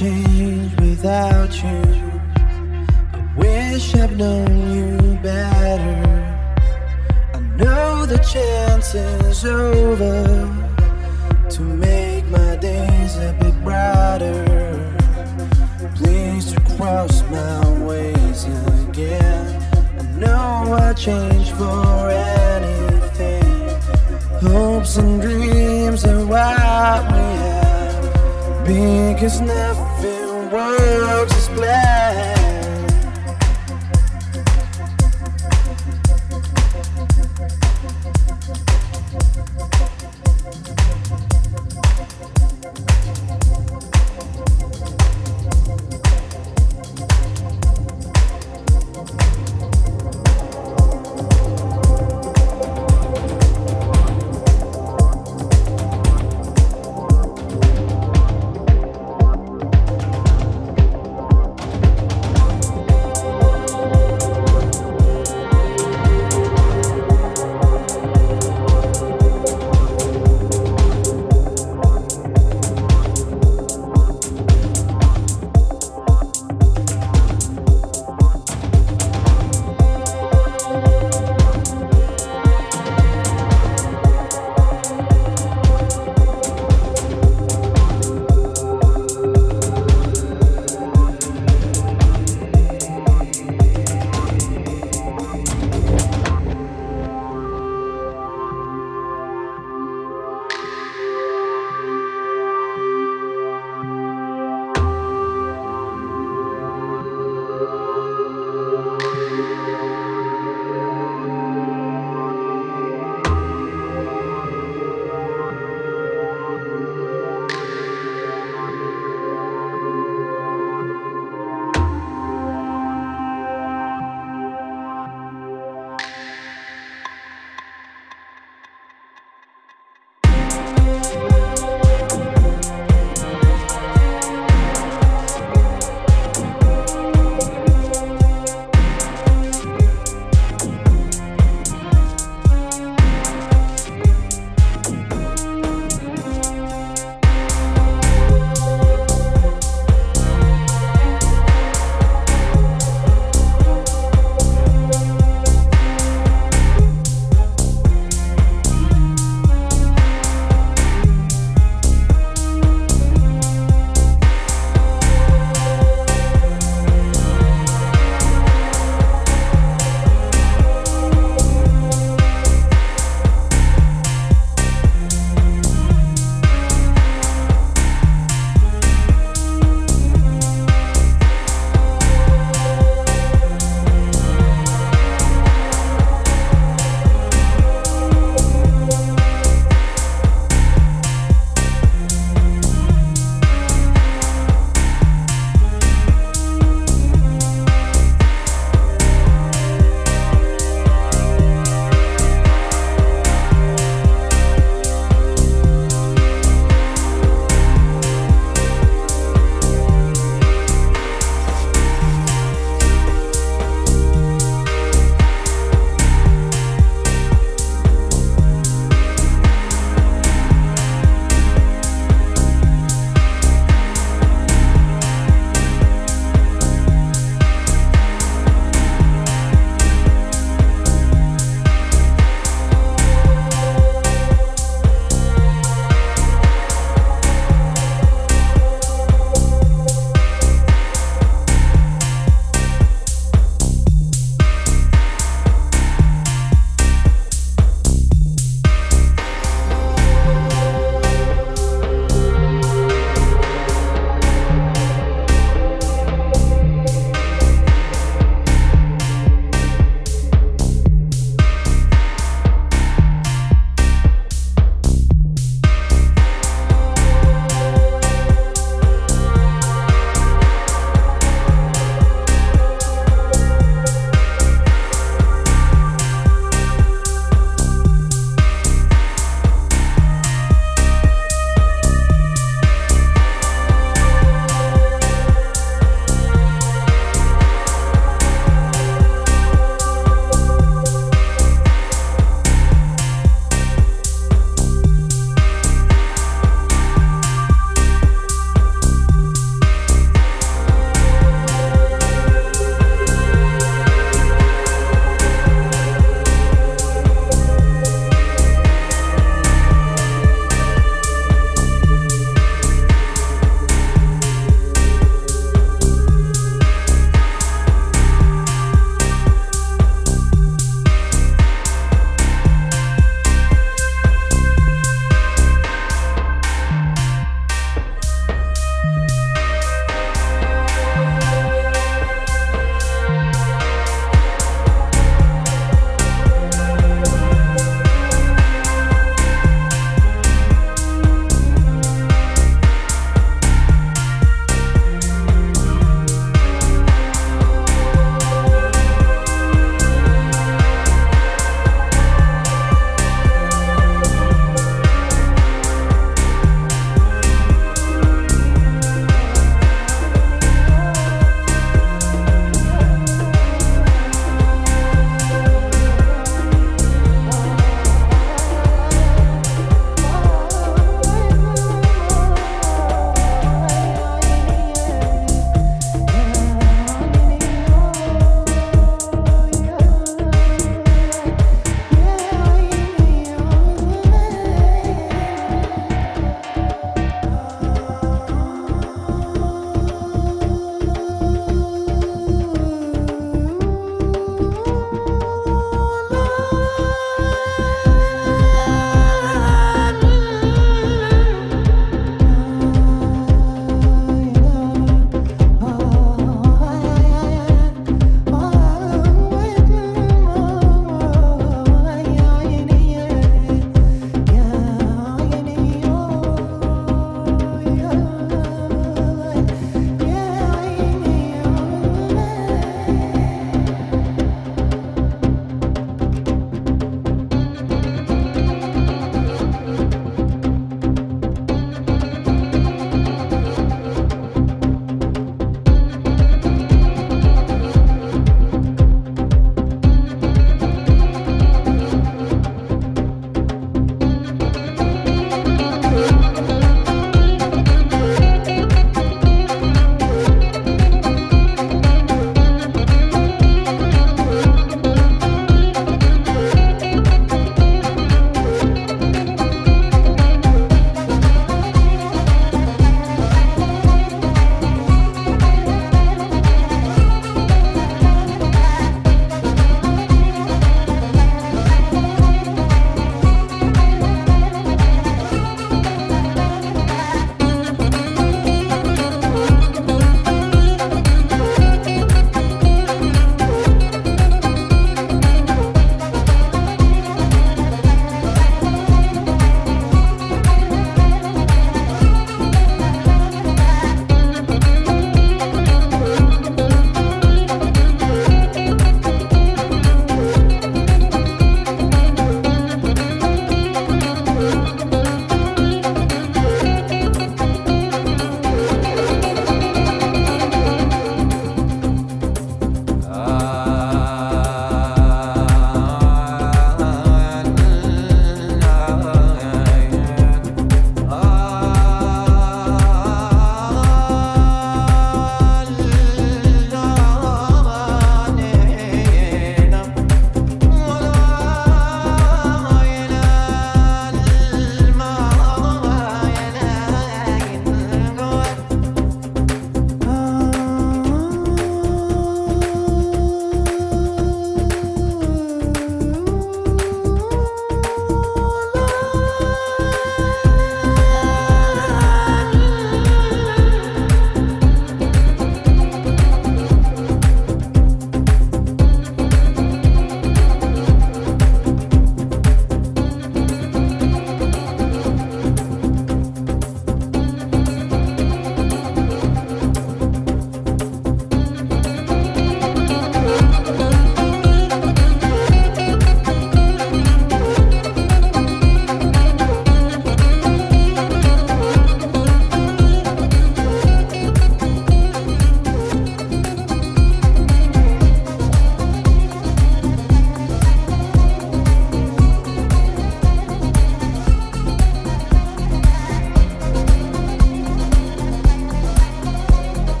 change without you. I wish I've known you better. I know the chance is over to make my days a bit brighter. Please to cross my ways again. I know I change for anything. Hopes and dreams are what we have. Because never.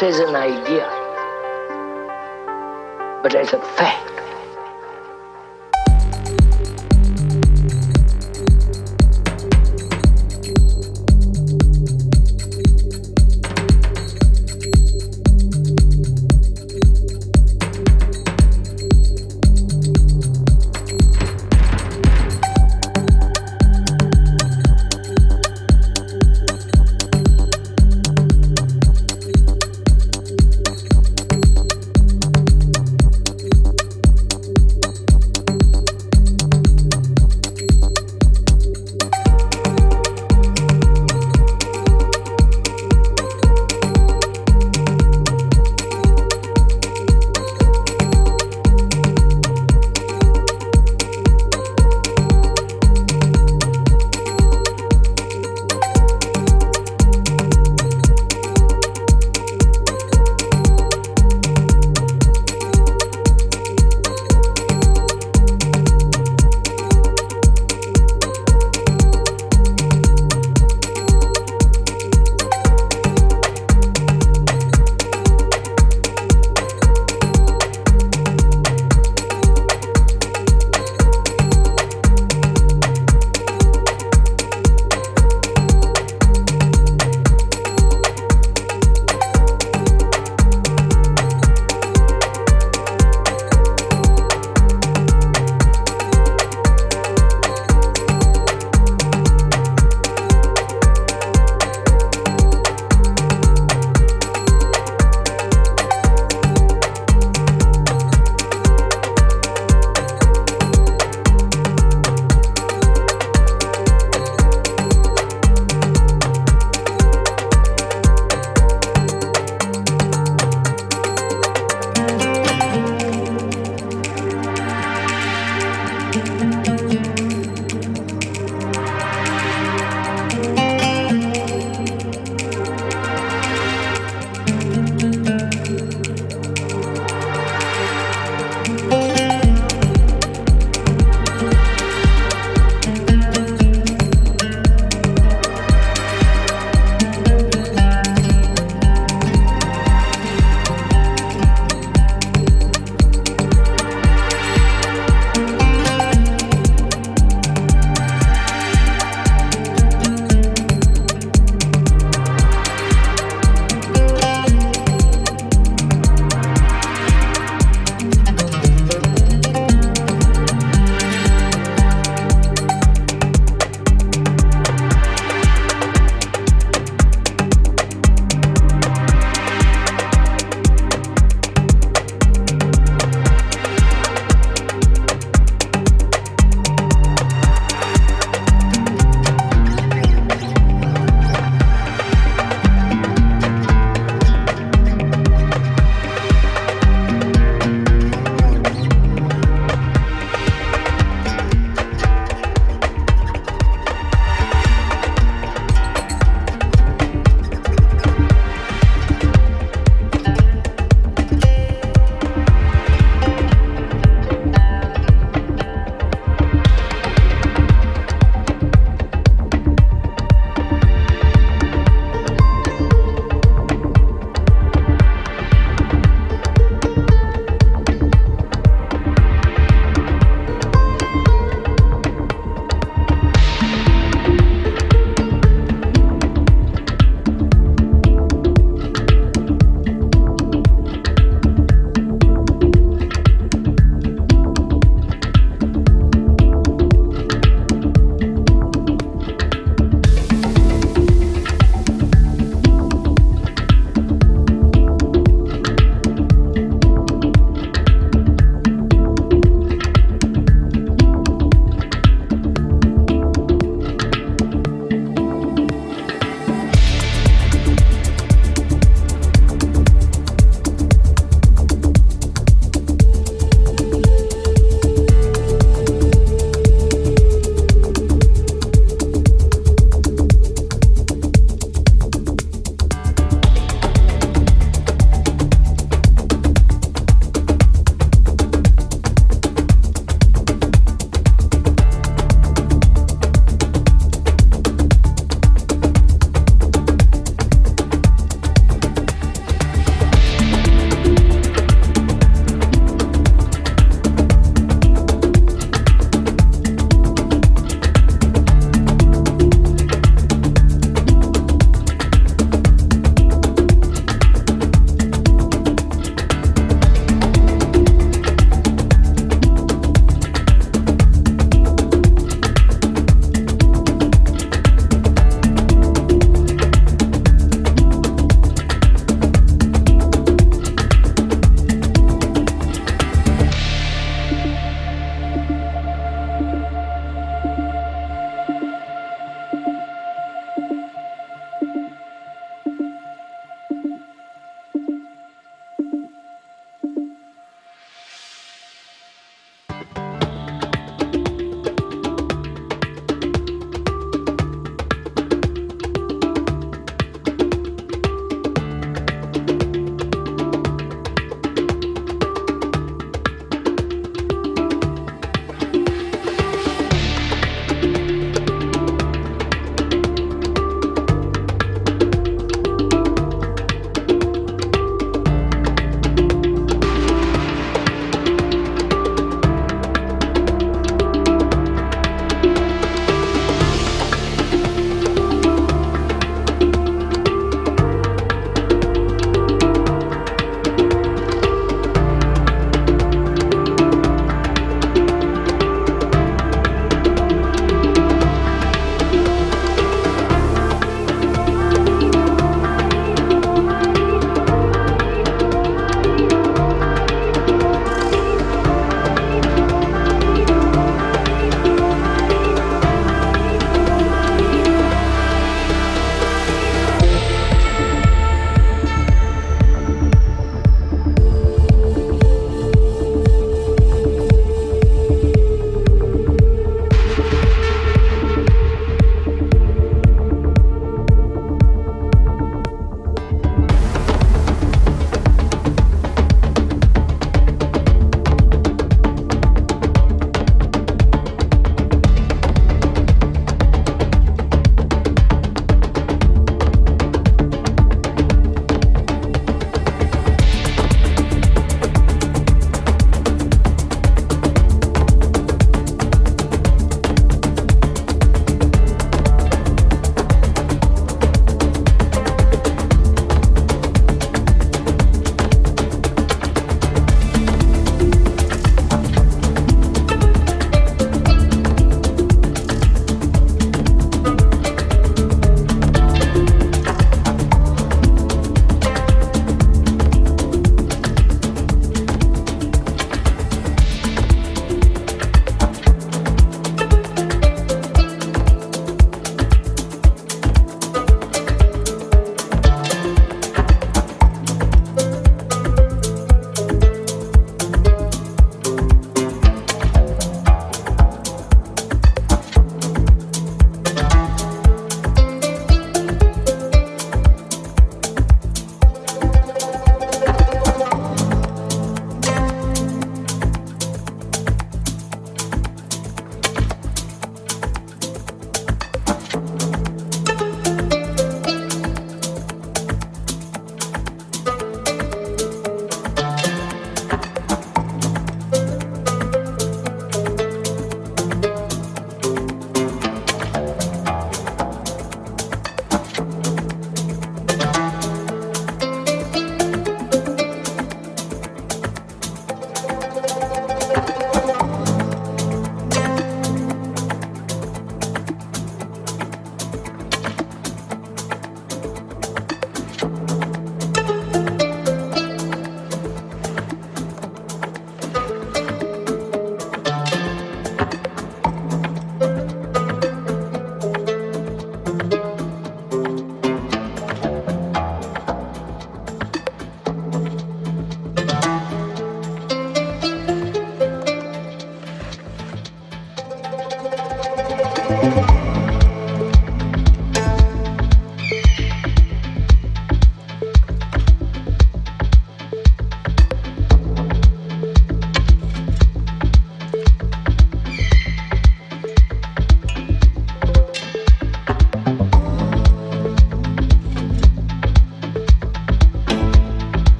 Not as an idea,